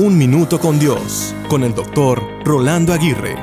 Un Minuto con Dios, con el doctor Rolando Aguirre.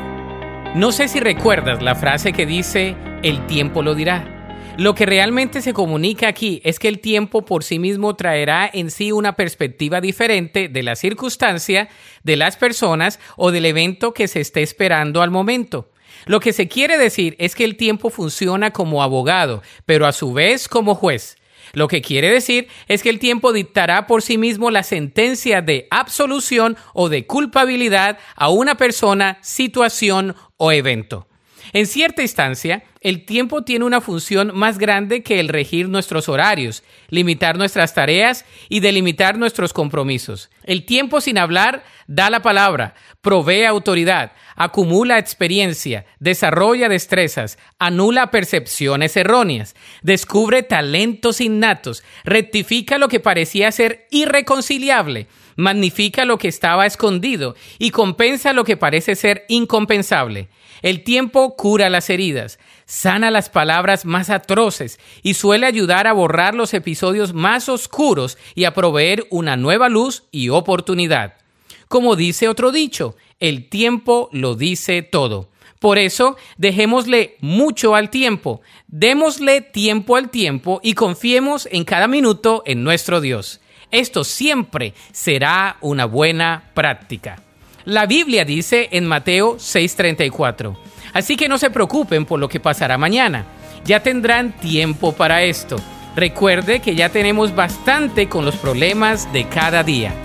No sé si recuerdas la frase que dice, el tiempo lo dirá. Lo que realmente se comunica aquí es que el tiempo por sí mismo traerá en sí una perspectiva diferente de la circunstancia, de las personas o del evento que se esté esperando al momento. Lo que se quiere decir es que el tiempo funciona como abogado, pero a su vez como juez. Lo que quiere decir es que el tiempo dictará por sí mismo la sentencia de absolución o de culpabilidad a una persona, situación o evento. En cierta instancia, el tiempo tiene una función más grande que el regir nuestros horarios, limitar nuestras tareas y delimitar nuestros compromisos. El tiempo sin hablar da la palabra, provee autoridad, acumula experiencia, desarrolla destrezas, anula percepciones erróneas, descubre talentos innatos, rectifica lo que parecía ser irreconciliable, magnifica lo que estaba escondido y compensa lo que parece ser incompensable. El tiempo cura las heridas, sana las palabras más atroces y suele ayudar a borrar los episodios más oscuros y a proveer una nueva luz y oportunidad. Como dice otro dicho, el tiempo lo dice todo. Por eso, dejémosle mucho al tiempo, démosle tiempo al tiempo y confiemos en cada minuto en nuestro Dios. Esto siempre será una buena práctica. La Biblia dice en Mateo 6:34, así que no se preocupen por lo que pasará mañana, ya tendrán tiempo para esto. Recuerde que ya tenemos bastante con los problemas de cada día.